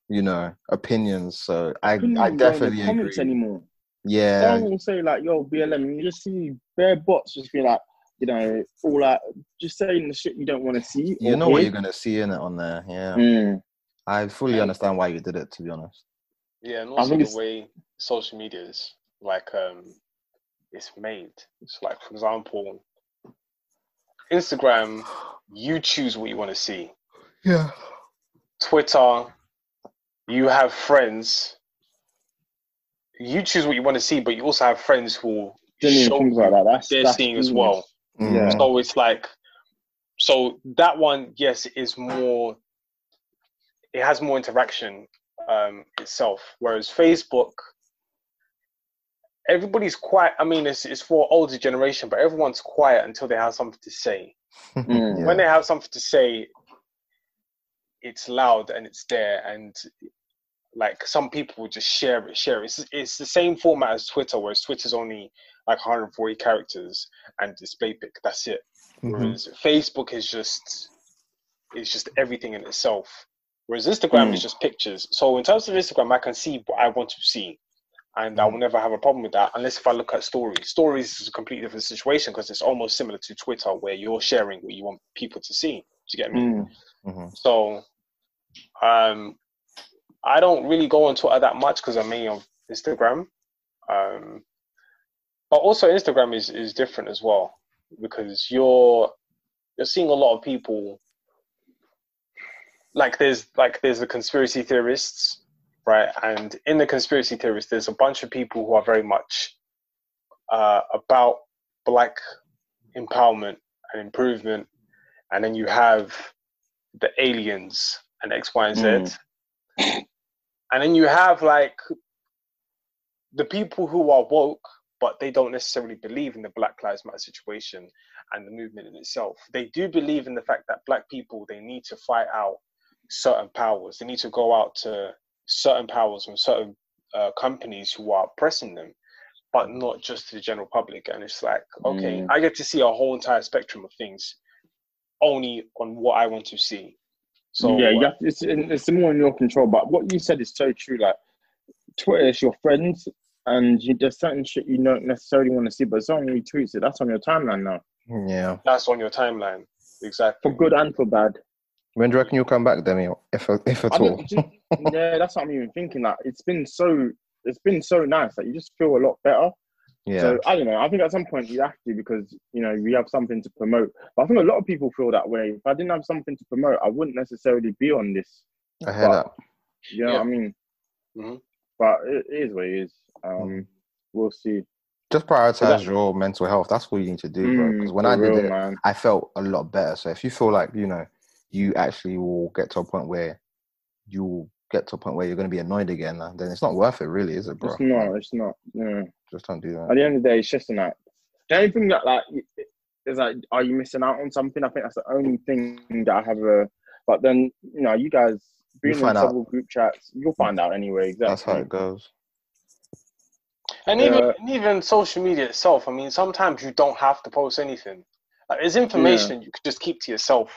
you know, opinions. So I couldn't I even go in the definitely comments agree. anymore. Yeah, Someone will say like, "Yo, BLM," and you just see bare bots just be like, you know, all that, just saying the shit you don't want to see. you or know what you're gonna see in it on there. Yeah, Mm. I fully And- understand why you did it. To be honest. Yeah, and I also think the it's- way social media is like um it's made. It's like for example, Instagram, you choose what you want to see. Yeah. Twitter, you have friends. You choose what you want to see, but you also have friends who will Didn't show think about you that. That's they're that's seeing as well. Yeah. So it's like, so that one, yes, is more. It has more interaction um, itself, whereas Facebook, everybody's quiet. I mean, it's it's for older generation, but everyone's quiet until they have something to say. Mm. Yeah. When they have something to say, it's loud and it's there, and like some people will just share it, share it. It's, it's the same format as Twitter, whereas Twitter's only like 140 characters and display pic. That's it. Mhm. Whereas Facebook is just is just everything in itself. Whereas Instagram Mm. is just pictures. So in terms of Instagram, I can see what I want to see, and I will never have a problem with that unless if I look at stories. Stories is a completely different situation because it's almost similar to Twitter, where you're sharing what you want people to see. Do you get me? Mm. Mhm. So, um, I don't really go on Twitter that much because I'm mainly on Instagram. Um, but also Instagram is, is different as well because you're you're seeing a lot of people like there's like there's the conspiracy theorists, right? And in the conspiracy theorists, there's a bunch of people who are very much uh, about black empowerment and improvement, and then you have the aliens and X, Y, and Z. And then you have like the people who are woke, but they don't necessarily believe in the Black Lives Matter situation and the movement in itself. They do believe in the fact that black people they need to fight out certain powers. They need to go out to certain powers from certain uh, companies who are oppressing them, but not just to the general public. And it's like, okay, Mm. I get to see a whole entire spectrum of things only on what I want to see. So yeah, you uh, it's, it's more in your control. But what you said is so true. Like Twitter is your friends, and you, there's certain shit you don't necessarily want to see, but someone retweets it. That's on your timeline now, Yeah. that's on your timeline. Exactly. for good and for bad. When do you reckon you'll come back, Demi? If if at I all? just, yeah, that's what I'm even thinking. Like it's been so, it's been so nice. Like you just feel a lot better. Yeah. So I don't know. I think at some point you have to because you know we have something to promote. But I think a lot of people feel that way. If I didn't have something to promote, I wouldn't necessarily be on this. I hear that. You know Yeah. what I mean? Mhm. But it is what it is. Um, We'll see. Just prioritize your mental health. That's what you need to do, bro. Because Mm, when I did real, it, man. I felt a lot better. So if you feel like you know, you actually will get to a point where you will get to a point where you're going to be annoyed again, uh, then it's not worth it, really, is it, bro? It's not. It's not. Yeah. Just don't do that. At the end of the day, it's just an act. The only thing that like is like, are you missing out on something? I think that's the only thing that I have a. But then you know, you guys being in find out. several group chats, you'll find out anyway. Exactly. That's how it goes. And even Uh, and even social media itself, I mean, sometimes you don't have to post anything. Like, there's information you could just keep to yourself.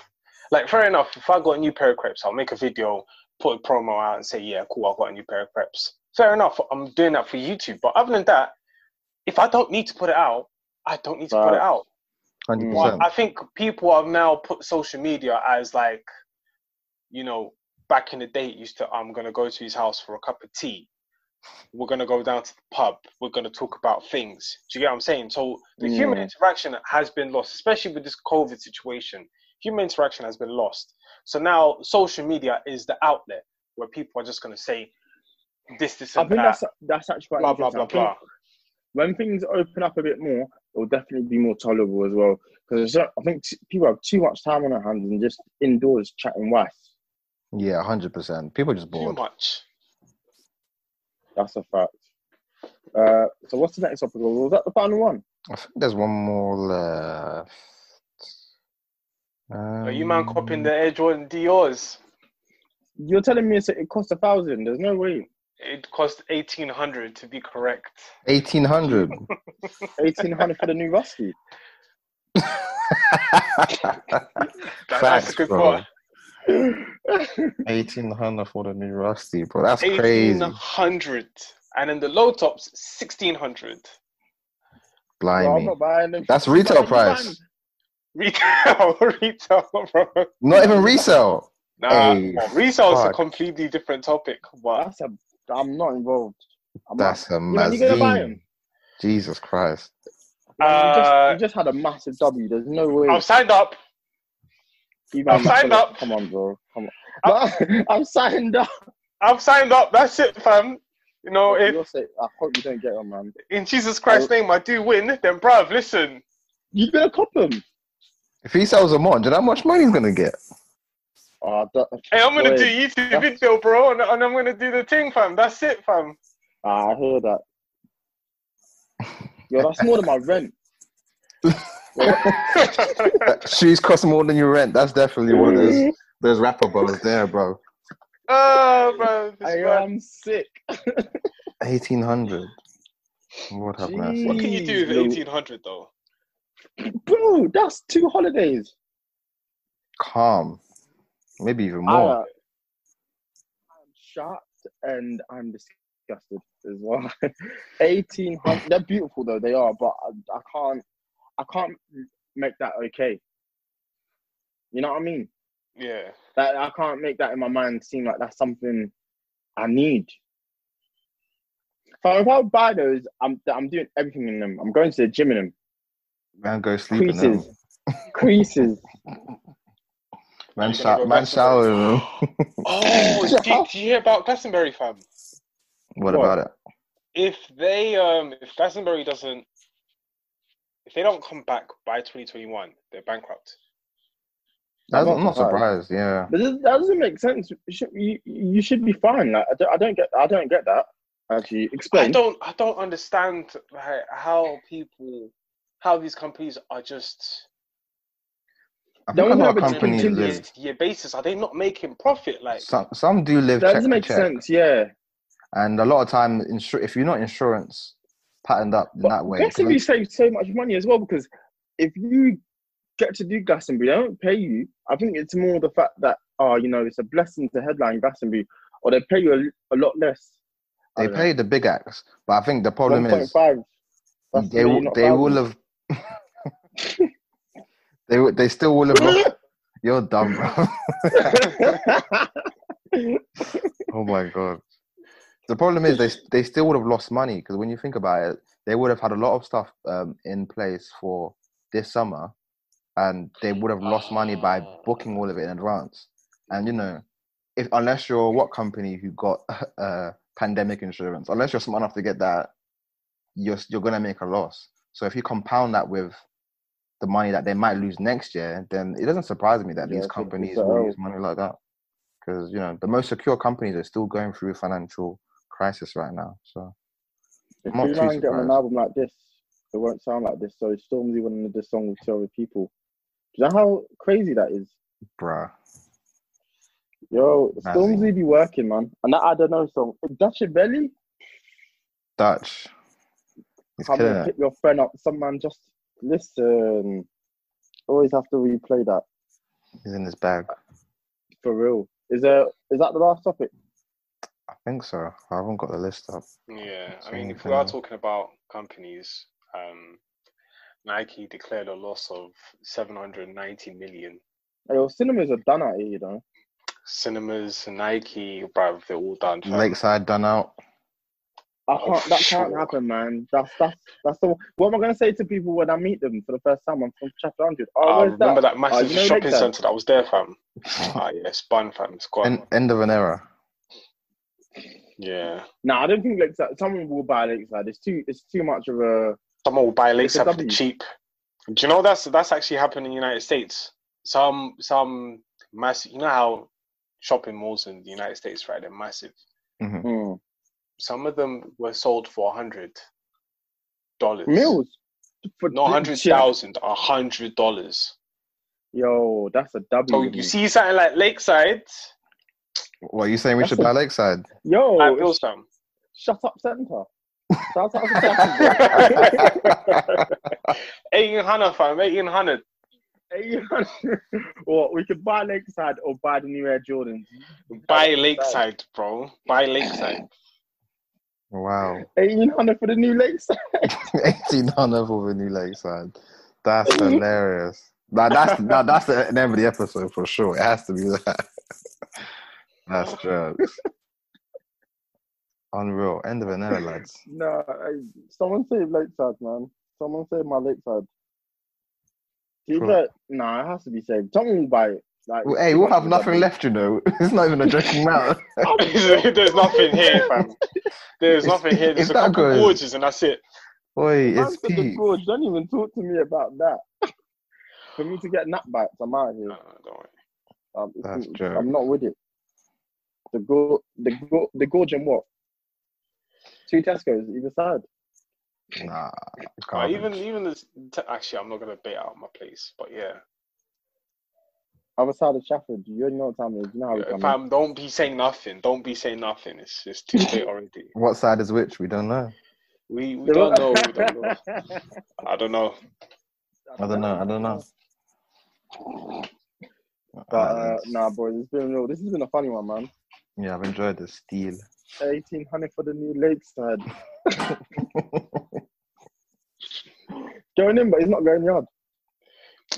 Like, fair enough, if I got a new pair of crepes, I'll make a video, put a promo out, and say, yeah, cool, I've got a new pair of crepes. Fair enough, I'm doing that for YouTube. But other than that, if I don't need to put it out, I don't need to put it out. Hundred Mm. Well, percent. I think people have now put social media as like, you know, back in the day, it used to, I'm going to go to his house for a cup of tea. We're going to go down to the pub. We're going to talk about things. Do you get what I'm saying? So the human interaction has been lost, especially with this COVID situation. Human interaction has been lost. So now social media is the outlet where people are just going to say this, this, I think that. that's that's actually quite blah, blah, blah, blah. When things open up a bit more, it will definitely be more tolerable as well. Because I think t- people have too much time on their hands and just indoors chatting wife. Yeah, hundred percent. People are just Too much. That's a fact. Uh, so what's the next topic? Was that the final one? I think there's one more left. Are you man copying Um, the Air Jordan Dior's? You're telling me it cost a thousand. There's no way. It cost eighteen hundred to be correct. eighteen hundred? Eighteen hundred for the new Rusty. That- that's a good bro. one. Eighteen hundred for the new Rusty, bro. That's Eighteen crazy. hundred, and in the low tops sixteen hundred. Blimey. not buying them. That's retail But you're price. Retail, retail, bro. Not even resale. Nah, Hey, well, resale is a completely different topic. But That's a. I'm not involved. I'm That's a not, you know, you're gonna buy mazine. them. Jesus Christ. Man, you, Uh, just, you just had a massive W. There's no way. I've signed up. You I've signed up. Come on, bro. Come on. No, I'm signed up. I've signed up. That's it, fam. You know, if say, I hope you don't get them, man. in Jesus Christ's name I do win, then bruv, listen. You better cop him. If he sells them on, do you know how much money he's gonna get? Oh, that, Hey, I'm gonna Boy, do YouTube that's- video, bro, and, and I'm gonna do the thing, fam. That's it, fam. ah, I heard that. Yo, that's more than my rent. Shoes cost more than your rent. That's definitely one of those those rapper bros there, bro. oh, bro. I man. am sick. Eighteen hundred. What have mercy. What can you do with 1800 though? Bro, that's two holidays. Calm. Maybe even I, more. uh, I'm shocked and I'm disgusted as well. Eighteen hundred. They're beautiful though. They are, but I, I can't. I can't make that okay. You know what I mean? Yeah. That I can't make that in my mind seem like that's something I need. So if I would buy those, I'm I'm doing everything in them. I'm going to the gym in them. Man, go sleep in them. Creases, creases. Man, You're gonna shower, man back shower. Oh, did, did you hear about Glastonbury, fam? What What? about it? If they, um, if Glastonbury doesn't, if they don't come back by 2021, they're bankrupt. That's, I'm I'm not surprised. Yeah. But this, that doesn't make sense. You should, you, you should be fine. Like I don't, I don't get I don't get that. Actually, explain. I explain. don't I don't understand like, how people how these companies are just I Don't think a lot of have a companies team year live. year basis. Are they not making profit? Like Some some do live That check doesn't make check, sense. Yeah. and a lot of time, insur- if you're not insurance patterned up in But that way, Glastonbury saves so much money as well because if you get to do Glastonbury, they don't pay you. I think it's more the fact that oh, you know, it's a blessing to headline Glastonbury, or they pay you a, a lot less. They pay the big acts. But I think the problem One is point five. They really they will have they they still will have. You're dumb, bro. oh my god. The problem is they they still would have lost money because when you think about it, they would have had a lot of stuff um, in place for this summer, and they would have lost money by booking all of it in advance. And you know, if unless you're what company who got uh, pandemic insurance, unless you're smart enough to get that, you're you're gonna make a loss. So if you compound that with the money that they might lose next year, then it doesn't surprise me that Yeah, these companies will money like that. Because you know the most secure companies are still going through financial crisis right now. So If I'm not too get on an album like this, it won't sound like this. So Stormzy wanted this song with two other people. Do you know how crazy that is? bruh. Yo, Nazi. Stormzy be working, man. And that I don't know song. Dutch your belly? Dutch. He's Come and pick your friend up. Someone just listen. Always have to replay that. He's in his bag. For real. Is there is that the last topic? I think so. I haven't got the list up. Yeah, I So mean, if we are talking about companies, um, Nike declared a loss of 790 million. Hey, Yo, cinemas are done out here, you know. Cinemas, Nike, bruv, they're all done. fam. Lakeside done out. I Oh, can't, for that can't happen, man. That's that's that's the. What am I gonna say to people when I meet them for the first time? I'm from Chafford Hundred. Oh, I where's remember that? that, massive you know shopping centre that was there, fam. Ah, yeah, spun, fam. It's gone. End, end of an era. Yeah. No, I don't think Lakeside. Someone will buy Lakeside. It's too. It's too much of a. Someone will buy It's a Lakeside for cheap. Do you know that's that's actually happened in the United States? Some some massive. You know how shopping malls in the United States, right? They're massive. Mm. Some of them were sold for a hundred dollars. Meals. For No, hundred thousand, a hundred dollars. Yo, that's a W. So you see something like Lakeside, What are you saying? We That's should a- buy Lakeside? Yo, I it's feel some. shut up centre. Shout out to Jacksonville. Eighteen hundred, fam. Eighteen hundred. Hey, what we could buy Lakeside or buy the new Air Jordans. Buy Lakeside, bro. Buy Lakeside. Wow. Eighteen hundred for the new Lakeside. 1800 for the new Lakeside. That's hilarious. Now that's now that's the name of the episode for sure. It has to be that. That's jokes. Unreal. End of an era, lads. No, hey, someone save Lakeside, man. Someone save my Lakeside. Keep Cool. it. Nah, it has to be saved. Someone will buy it. Like, Well, hey, we'll have nothing left, you know. It's not even a joking matter. There's nothing here, fam. There's It's- nothing here. if There's a that couple goes- gorges and that's it. Boy, it's said the gorge. Don't even talk to me about that. For me to get nap bites, I'm out here. No, no, don't worry. Um, That's it's- joke. I'm not with it. The go, the go, the gorge and what? Two Tesco's either side. Nah, Uh, even even this. T- actually, I'm not gonna bait out my place, but yeah. Other side of Chafford. You already know what time it is. You know how we come. in. Fam, don't be saying nothing. Don't be saying nothing. It's it's too late already. What side is which? We don't know. We we don't know. We don't know. I don't know. I don't know. I don't know. But uh, Alright, nah, boys, it's been real. This has been a funny one, man. Yeah, I've enjoyed the steel. Eighteen hundred for the new Lakeside. going in, but he's not going yard.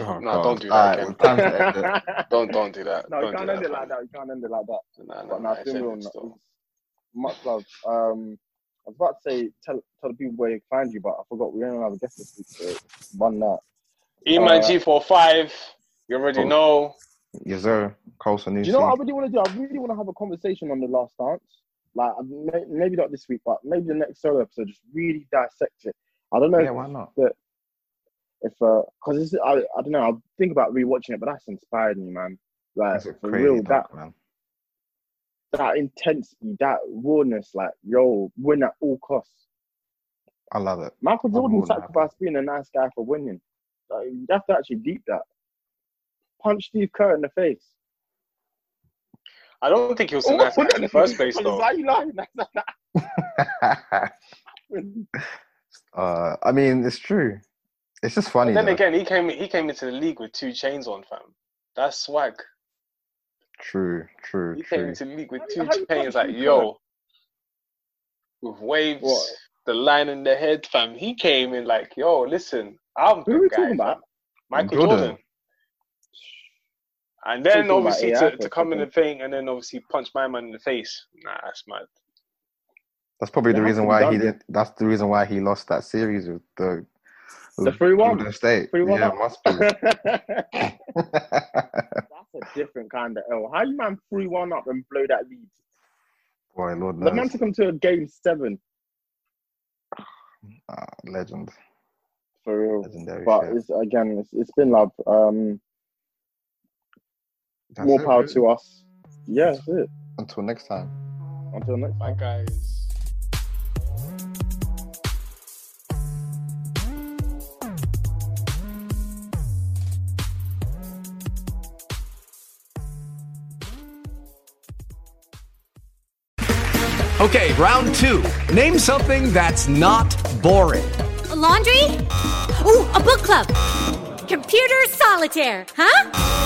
Oh, No, God. don't do that Alright, again. time to end it. Don't don't do that. no, you don't can't end that, it like that. You can't end it like that. Nah, nah, But nah, nah, it's it's been real. ended no, still. Much love. Um, I was about to say tell tell the people where you can find you, but I forgot we don't have a guest this week, so run that. Eman Uh, G45. You already Oh. know. Yes, sir. Colson Do you know what I really want to do? I really want to have a conversation on the last dance. Like maybe not this week, but maybe the next solo episode. Just really dissect it. I don't know. Yeah, if why not? if because uh, I I don't know. I'll think about rewatching it, but that's inspired me, man. Like for real, doc, that man. that intensity, that rawness, like yo, win at all costs. I love it. Michael Jordan sacrificed being a nice guy for winning. Like, you have to actually deep that. Punch Steve Kerr in the face. I don't think he was a nice guy in the first place, though. Why are you lying? uh, I mean, it's true. It's just funny. Then though. again, he came he came into the league with two chains on, fam. That's swag. True, true, He came true. into the league with two how chains, punch like him, yo, with waves, What? the line in the head, fam. He came in like, yo, listen, I'm Who the are we guy, talking about? Michael Jordan. Jordan. And then Talking obviously to, to come in the thing and then obviously punch my man in the face. Nah, that's mad. That's probably the reason why he though. did. That's the reason why he lost that series with the The with 3-1. Golden State. 3-1 yeah, up. must be. That's a different kind of L. How you man three one up and blow that lead? Boy, Lord The man knows. took him to a game seven Ah, legend, for real. legendary. But shit. it's again, it's, it's been love. Um, That's more it, power really. to us. Yeah, that's it. Until next time. Until next My time. guys. Okay, round two. Name something that's not boring. A laundry? Ooh, a book club. Computer solitaire, huh?